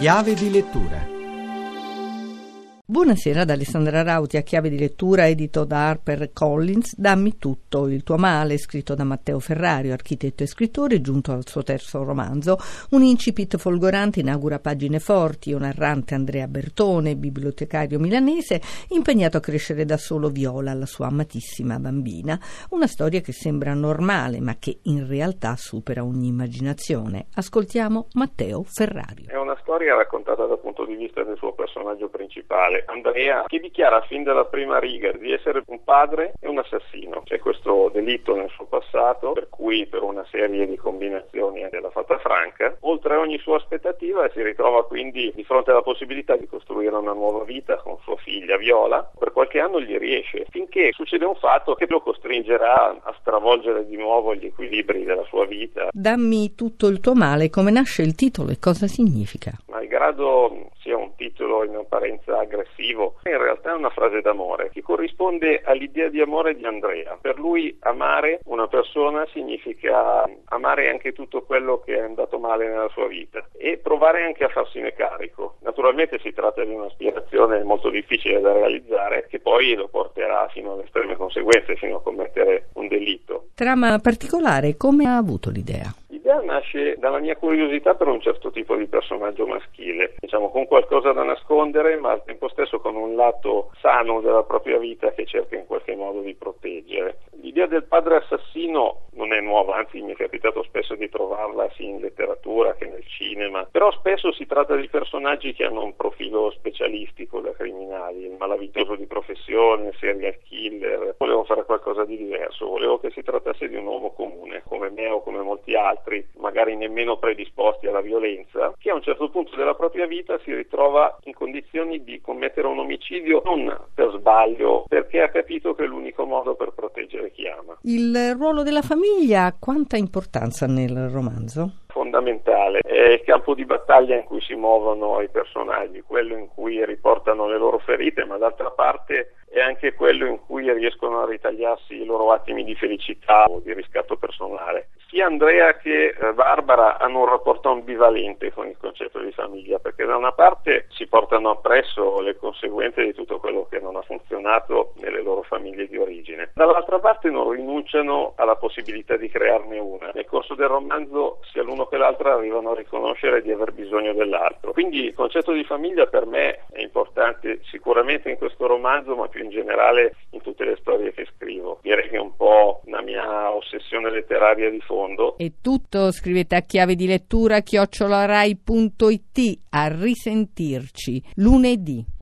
Chiave di lettura Buonasera ad Alessandra Rauti a chiave di lettura edito da Harper Collins. Dammi tutto il tuo male scritto da Matteo Ferrario architetto e scrittore giunto al suo terzo romanzo. Un incipit folgorante inaugura pagine forti un narrante Andrea Bertone bibliotecario milanese impegnato a crescere da solo Viola la sua amatissima bambina. Una storia che sembra normale ma che in realtà supera ogni immaginazione. Ascoltiamo Matteo Ferrario è una storia raccontata dal punto di vista del suo personaggio principale Andrea, che dichiara fin dalla prima riga di essere un padre e un assassino. C'è questo delitto nel suo passato, per cui per una serie di combinazioni della fatta franca, oltre ogni sua aspettativa si ritrova quindi di fronte alla possibilità di costruire una nuova vita con sua figlia Viola. Per qualche anno gli riesce, finché succede un fatto che lo costringerà a stravolgere di nuovo gli equilibri della sua vita. Dammi tutto il tuo male, come nasce il titolo e cosa significa? Malgrado sia un titolo in apparenza aggressivo, in realtà è una frase d'amore che corrisponde all'idea di amore di Andrea. Per lui amare una persona significa amare anche tutto quello che è andato male nella sua vita e provare anche a farsene carico. Naturalmente si tratta di un'aspirazione molto difficile da realizzare che poi lo porterà fino alle estreme conseguenze, fino a commettere un delitto. Trama particolare, come ha avuto l'idea? L'idea nasce dalla mia curiosità per un certo tipo di personaggio maschile, diciamo con qualcosa da nascondere, ma al tempo stesso con un lato sano della propria vita che cerca in qualche modo di proteggere. L'idea del padre assassino non è nuova, anzi mi è capitato spesso di trovarla sia in letteratura che nel cinema, però spesso si tratta di personaggi che hanno un profilo specialistico da criminali, il malavitoso di professione, il serial killer. Volevo fare qualcosa di diverso, volevo che si trattasse di un uomo comune, come me o come molti altri, magari nemmeno predisposti alla violenza, che a un certo punto della propria vita si ritrova in condizioni di commettere un omicidio non per sbaglio, perché ha capito che è l'unico modo per proteggere chi ama. Il ruolo della famiglia ha quanta importanza nel romanzo? Fondamentale, è il campo di battaglia in cui si muovono i personaggi, quello in cui riportano le loro ferite, ma d'altra parte è anche quello in cui riescono a ritagliarsi i loro attimi di felicità o di riscatto personale. Sia Andrea che eh, Barbara hanno un rapporto ambivalente con il concetto di famiglia, perché da una parte si portano appresso le conseguenze di tutto quello che non ha funzionato nelle loro famiglie di origine, dall'altra parte non rinunciano alla possibilità di crearne una. Nel corso del romanzo sia l'uno che l'altro arrivano a riconoscere di aver bisogno dell'altro. Quindi il concetto di famiglia per me è importante sicuramente in questo romanzo, ma più in generale in tutte le storie che scrivo. Direi che è un po' una mia ossessione letteraria di fondo. E tutto scrivete a chiave di lettura chiocciolarai.it a risentirci lunedì.